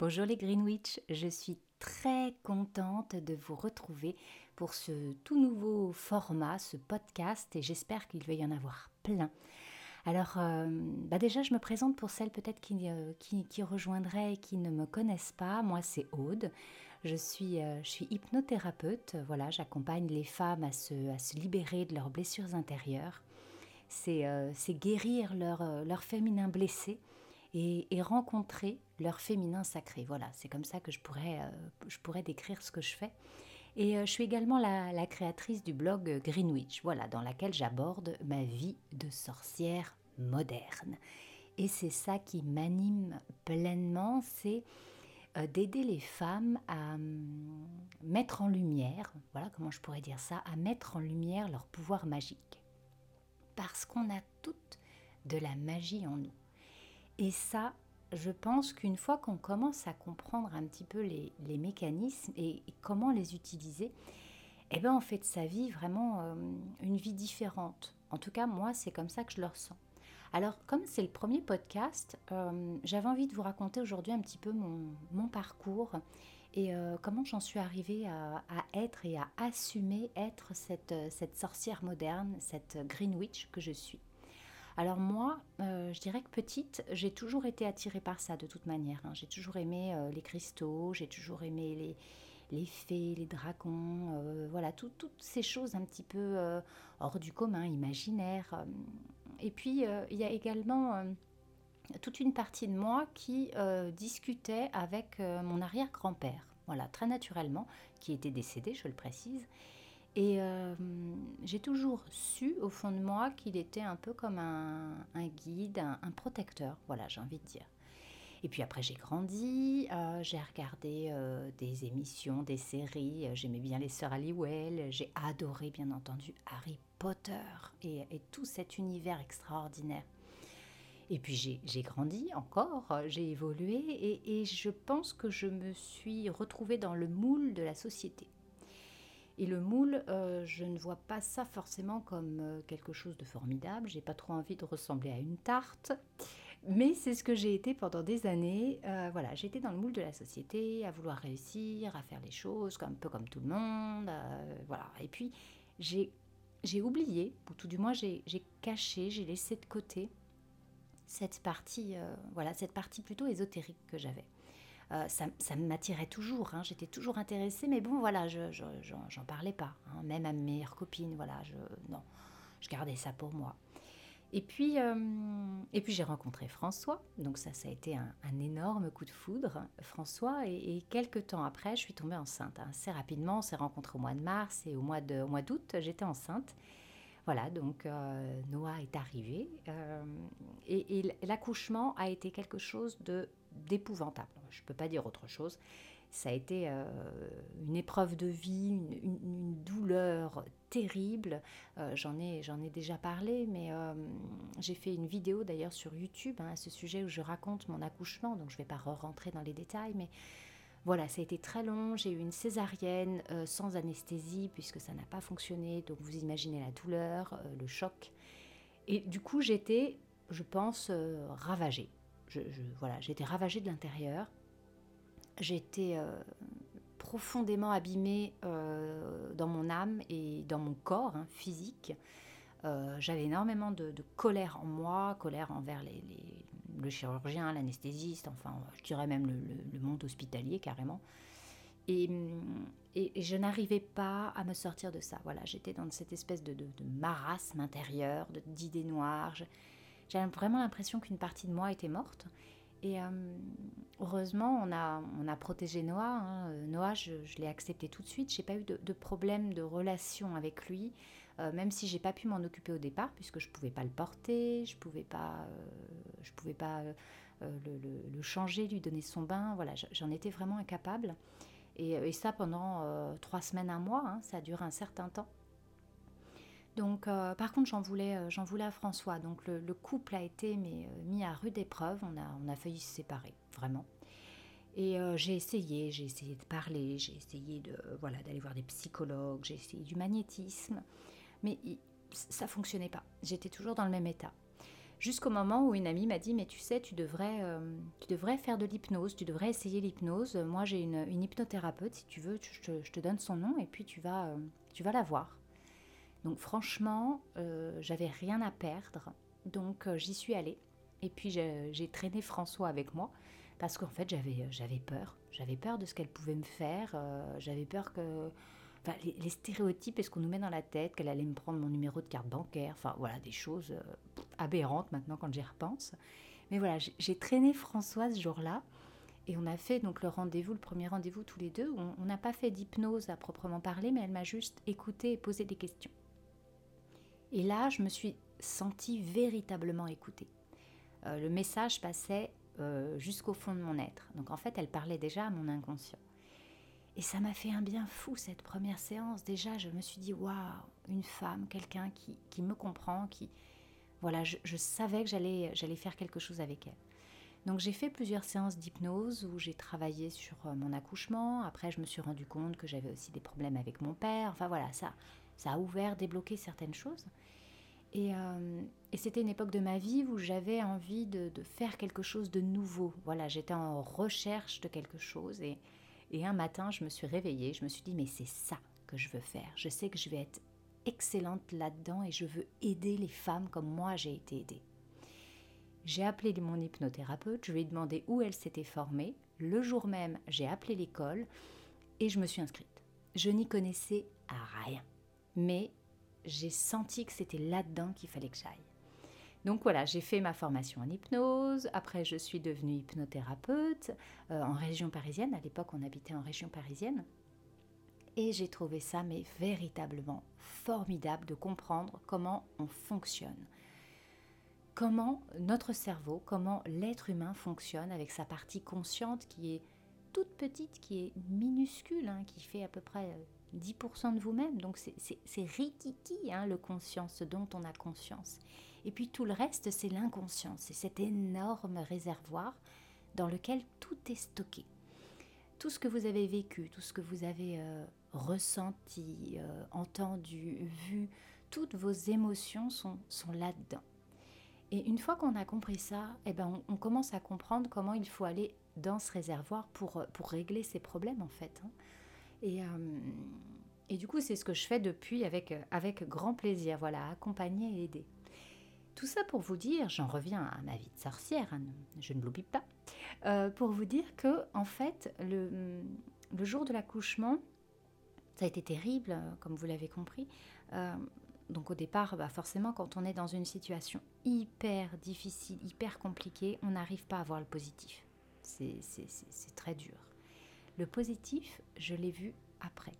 Bonjour les Greenwich, je suis très contente de vous retrouver pour ce tout nouveau format, ce podcast, et j'espère qu'il va y en avoir plein. Alors, euh, bah déjà, je me présente pour celles peut-être qui, euh, qui, rejoindraient et qui ne me connaissent pas. Moi, c'est Aude. Je suis, euh, je suis hypnothérapeute. Voilà, j'accompagne les femmes à se, à se libérer de leurs blessures intérieures. C'est guérir leur, leur féminin blessé et, rencontrer leur féminin sacré. Voilà, c'est comme ça que je pourrais, je pourrais décrire ce que je fais. Et je suis également la, la, créatrice du blog Greenwich, voilà, dans laquelle j'aborde ma vie de sorcière moderne. Et c'est ça qui m'anime pleinement, c'est euh, d'aider les femmes à hum, mettre en lumière, voilà comment je pourrais dire ça, à mettre en lumière leur pouvoir magique. Parce qu'on a toutes de la magie en nous. Et ça, je pense qu'une fois qu'on commence à comprendre un petit peu les, mécanismes et, comment les utiliser, eh ben on fait de sa vie vraiment hum, une vie différente. En tout cas, moi, c'est comme ça que je le ressens. Alors, comme c'est le premier podcast, euh, j'avais envie de vous raconter aujourd'hui un petit peu mon, parcours et euh, comment j'en suis arrivée à, être et à assumer être cette, cette sorcière moderne, cette Green Witch que je suis. Alors moi, euh, je dirais que petite, j'ai toujours été attirée par ça de toute manière. Hein. J'ai toujours aimé les cristaux, j'ai toujours aimé les, fées, les dragons, euh, voilà, toutes ces choses un petit peu euh, hors du commun, imaginaires. Euh. Et puis, il y a également toute une partie de moi qui discutait avec mon arrière-grand-père, voilà, très naturellement, qui était décédé, je le précise. Et j'ai toujours su au fond de moi qu'il était un peu comme un, guide, un protecteur, voilà, j'ai envie de dire. Et puis après, j'ai grandi, euh, j'ai regardé euh, des émissions, des séries. Euh, j'aimais bien les sœurs Halliwell. J'ai adoré, bien entendu, Harry Potter et, tout cet univers extraordinaire. Et puis j'ai grandi encore, j'ai évolué et, et, je pense que je me suis retrouvée dans le moule de la société. Et le moule, je ne vois pas ça forcément comme quelque chose de formidable. J'ai pas trop envie de ressembler à une tarte. Mais c'est ce que j'ai été pendant des années. Euh, voilà, j'étais dans le moule de la société, à vouloir réussir, à faire les choses un peu comme tout le monde. Euh, voilà. Et puis, j'ai, oublié, ou tout du moins j'ai, caché, j'ai laissé de côté cette partie, euh, voilà, cette partie plutôt ésotérique que j'avais. Ça, ça m'attirait toujours, hein, j'étais toujours intéressée, mais bon, voilà, je, j'en, parlais pas, hein, même à mes meilleures copines, voilà, je, non, je gardais ça pour moi. Et puis, euh, et puis j'ai rencontré François, donc ça, ça a été un, énorme coup de foudre, François, et, quelques temps après, je suis tombée enceinte. Hein. Assez rapidement, on s'est rencontrés au mois de mars et au mois d'août, j'étais enceinte. Voilà, donc euh, Noah est arrivé euh, et, l'accouchement a été quelque chose de d'épouvantable. Je ne peux pas dire autre chose ça a été euh, une épreuve de vie, une, douleur terrible. Euh, j'en ai, déjà parlé, mais euh, j'ai fait une vidéo d'ailleurs sur YouTube hein, à ce sujet où je raconte mon accouchement, donc je ne vais pas rentrer dans les détails, mais voilà, ça a été très long. J'ai eu une césarienne sans anesthésie puisque ça n'a pas fonctionné, donc vous imaginez la douleur, le choc. Et du coup, j'étais, je pense, ravagée. Voilà, j'étais ravagée de l'intérieur j'étais euh, profondément abîmée euh, dans mon âme et dans mon corps hein, physique. Euh, j'avais énormément de, colère en moi, colère envers les, le chirurgien, l'anesthésiste, enfin, je dirais même le, monde hospitalier carrément. Et, je n'arrivais pas à me sortir de ça. Voilà, j'étais dans cette espèce de, de, marasme intérieur, d'idées noires. J'avais vraiment l'impression qu'une partie de moi était morte. Et euh, heureusement, on a, on a protégé Noah. Hein. Noah, je, l'ai accepté tout de suite. J'ai pas eu de, problème de relation avec lui, euh, même si j'ai pas pu m'en occuper au départ, puisque je pouvais pas le porter, je pouvais pas, euh, je pouvais pas le, changer, lui donner son bain. Voilà, j'en étais vraiment incapable. Et, ça pendant trois semaines, un mois. Hein. ça a duré un certain temps. Donc, euh, par contre, j'en voulais, euh, j'en voulais à François. Donc, le, couple a été mais, euh, mis à rude épreuve. On a, failli se séparer, vraiment. Et j'ai essayé, j'ai essayé de parler, j'ai essayé de voilà d'aller voir des psychologues, j'ai essayé du magnétisme, mais ça fonctionnait pas. J'étais toujours dans le même état. Jusqu'au moment où une amie m'a dit, mais tu sais, tu devrais, tu devrais faire de l'hypnose, tu devrais essayer l'hypnose. Moi, j'ai une, hypnothérapeute, si tu veux, je te, je te, donne son nom et puis tu vas, tu vas la voir. Donc franchement, j'avais rien à perdre, donc j'y suis allée. Et puis j'ai traîné François avec moi parce qu'en fait j'avais peur. J'avais peur de ce qu'elle pouvait me faire. j'avais peur que les, stéréotypes et ce qu'on nous met dans la tête, qu'elle allait me prendre mon numéro de carte bancaire, enfin voilà, des choses euh, aberrantes maintenant quand j'y repense. Mais voilà, j'ai traîné Françoise ce jour-là et on a fait donc le rendez-vous, le premier rendez-vous tous les deux. On n'a pas fait d'hypnose à proprement parler, mais elle m'a juste écouté et posé des questions. Et là, je me suis sentie véritablement écoutée. Euh, le message passait euh, jusqu'au fond de mon être. Donc en fait, elle parlait déjà à mon inconscient. Et ça m'a fait un bien fou cette première séance. Déjà, je me suis dit, waouh, une femme, quelqu'un qui, qui, me comprend, qui... Voilà, je, savais que j'allais, j'allais faire quelque chose avec elle. Donc j'ai fait plusieurs séances d'hypnose où j'ai travaillé sur euh, mon accouchement. Après, je me suis rendu compte que j'avais aussi des problèmes avec mon père. Enfin voilà, ça, ça a ouvert, débloqué certaines choses. Et, euh, et c'était une époque de ma vie où j'avais envie de, faire quelque chose de nouveau. Voilà, j'étais en recherche de quelque chose et un matin, je me suis réveillée, je me suis dit, mais c'est ça que je veux faire. Je sais que je vais être excellente là-dedans et je veux aider les femmes comme moi j'ai été aidée. J'ai appelé mon hypnothérapeute, je lui ai demandé où elle s'était formée. Le jour même, j'ai appelé l'école et je me suis inscrite. Je n'y connaissais rien, mais j'ai senti que c'était là-dedans qu'il fallait que j'aille. Donc voilà, j'ai fait ma formation en hypnose. Après, je suis devenue hypnothérapeute euh, en région parisienne. À l'époque, on habitait en région parisienne. Et j'ai trouvé ça, mais véritablement formidable de comprendre comment on fonctionne. Comment notre cerveau, comment l'être humain fonctionne avec sa partie consciente qui est toute petite, qui est minuscule, hein, qui fait à peu près 10% euh, de vous-même. Donc c'est rikiki, hein, le conscience, ce dont on a conscience. Et puis tout le reste, c'est l'inconscient, c'est cet énorme réservoir dans lequel tout est stocké. Tout ce que vous avez vécu, tout ce que vous avez euh, ressenti, euh, entendu, vu, toutes vos émotions sont, sont là-dedans. Et une fois qu'on a compris ça, eh ben on, commence à comprendre comment il faut aller dans ce réservoir pour, pour régler ces problèmes en fait. Hein. Et, et, du coup, c'est ce que je fais depuis avec, avec grand plaisir, voilà, accompagner et aider. Tout ça pour vous dire, j'en reviens à ma vie de sorcière, hein, je ne l'oublie pas, euh, pour vous dire que en fait, le, le jour de l'accouchement, ça a été terrible, comme vous l'avez compris. Euh, donc au départ, bah forcément, quand on est dans une situation hyper difficile, hyper compliquée, on n'arrive pas à voir le positif. C'est très dur. Le positif, je l'ai vu après.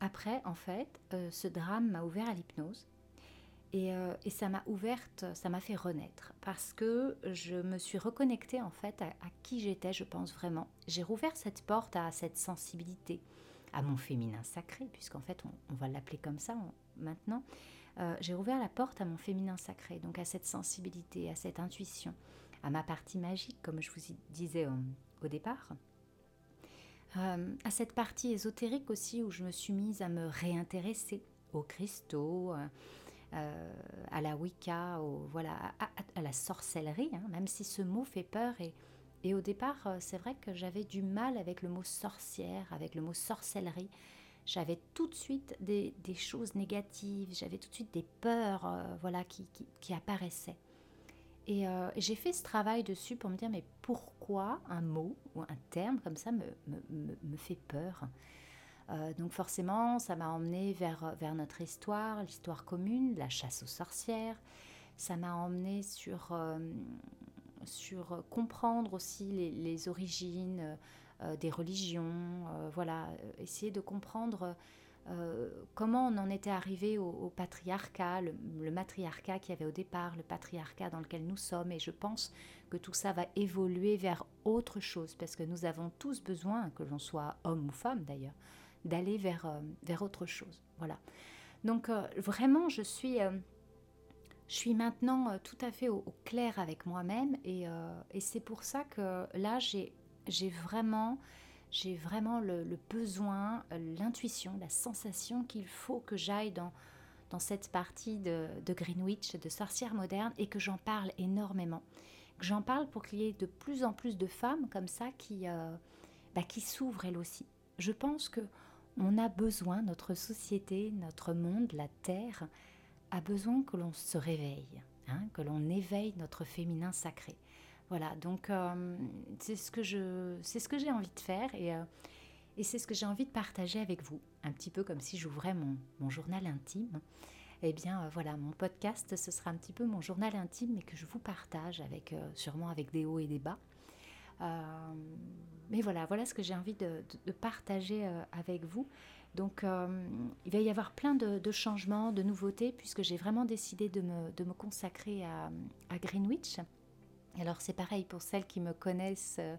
Après, en fait, euh, ce drame m'a ouvert à l'hypnose euh, et, ça m'a ouverte, ça m'a fait renaître parce que je me suis reconnectée en fait à, qui j'étais, je pense vraiment. J'ai rouvert cette porte à cette sensibilité, à mon féminin sacré, puisqu'en fait on, va l'appeler comme ça maintenant. Euh, j'ai rouvert la porte à mon féminin sacré, donc à cette sensibilité, à cette intuition, à ma partie magique, comme je vous disais au, départ. Euh, à cette partie ésotérique aussi où je me suis mise à me réintéresser aux cristaux, euh, à la Wicca, au, voilà, à, la sorcellerie, hein, même si ce mot fait peur. Et, au départ, euh, c'est vrai que j'avais du mal avec le mot sorcière, avec le mot sorcellerie. J'avais tout de suite des, choses négatives, j'avais tout de suite des peurs euh, voilà, qui, apparaissaient. Et j'ai fait ce travail dessus pour me dire, mais pourquoi un mot ou un terme comme ça me, me, me fait peur? Euh, donc forcément, ça m'a emmené vers, vers notre histoire, l'histoire commune, la chasse aux sorcières. Ça m'a emmené sur, euh, sur comprendre aussi les, origines euh, des religions. voilà, essayer de comprendre comment on en était arrivé au, patriarcat, le, matriarcat qu'il y avait au départ, le patriarcat dans lequel nous sommes. Et je pense que tout ça va évoluer vers autre chose, parce que nous avons tous besoin, que l'on soit homme ou femme d'ailleurs, d'aller vers, euh, vers autre chose. Voilà. Donc euh, vraiment, je suis, euh, je suis maintenant tout à fait au, clair avec moi-même et, et c'est pour ça que là, j'ai vraiment, j'ai vraiment le, besoin, l'intuition, la sensation qu'il faut que j'aille dans, dans cette partie de, Greenwich, de sorcières modernes, et que j'en parle énormément. Que j'en parle pour qu'il y ait de plus en plus de femmes comme ça qui, euh, bah, qui s'ouvrent elles aussi. Je pense que on a besoin, notre société, notre monde, la Terre, a besoin que l'on se réveille, hein, que l'on éveille notre féminin sacré. Voilà, donc euh, c'est ce que j'ai envie de faire et, euh, et c'est ce que j'ai envie de partager avec vous, un petit peu comme si j'ouvrais mon, mon, journal intime. Eh bien euh, voilà, mon podcast, ce sera un petit peu mon journal intime, mais que je vous partage avec, sûrement avec des hauts et des bas. mais voilà, voilà ce que j'ai envie de, partager avec vous. Donc il va y avoir plein de, changements, de nouveautés, puisque j'ai vraiment décidé de me, me consacrer à, à Greenwich. Alors c'est pareil pour celles qui me connaissent. Euh,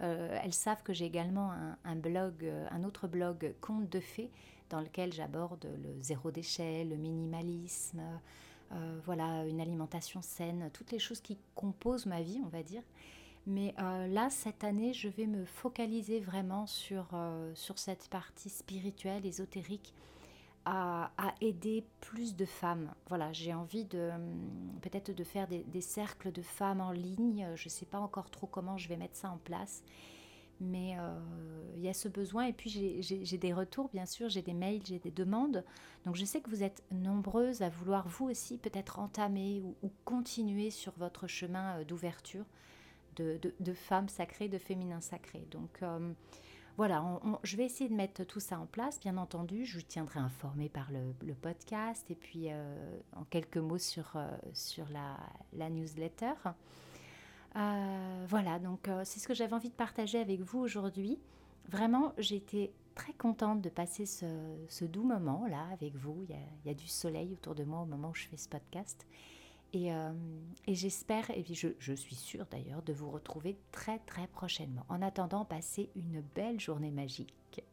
euh, elles savent que j'ai également un, blog, euh, un autre blog Conte de fées, dans lequel j'aborde le zéro déchet, le minimalisme, voilà, une alimentation saine, toutes les choses qui composent ma vie, on va dire. Mais là, cette année, je vais me focaliser vraiment sur, sur cette partie spirituelle, ésotérique, à, aider plus de femmes. Voilà, j'ai envie de hum, peut-être de faire des, cercles de femmes en ligne. Je ne sais pas encore trop comment je vais mettre ça en place. Mais euh, il y a ce besoin. Et puis j'ai des retours, bien sûr, j'ai des mails, j'ai des demandes. Donc je sais que vous êtes nombreuses à vouloir vous aussi peut-être entamer ou, continuer sur votre chemin euh, d'ouverture de, femmes sacrées, de féminin sacré. Donc hum, voilà, je vais essayer de mettre tout ça en place, bien entendu. Je vous tiendrai informé par le, podcast et puis euh, en quelques mots sur, euh, la, newsletter. Euh, voilà, donc c'est ce que j'avais envie de partager avec vous aujourd'hui. Vraiment, j'ai été très contente de passer ce, doux moment là avec vous. Il y, a, du soleil autour de moi au moment où je fais ce podcast. Euh, et, j'espère, et je, je suis sûre d'ailleurs, de vous retrouver très très prochainement. En attendant, passez une belle journée magique.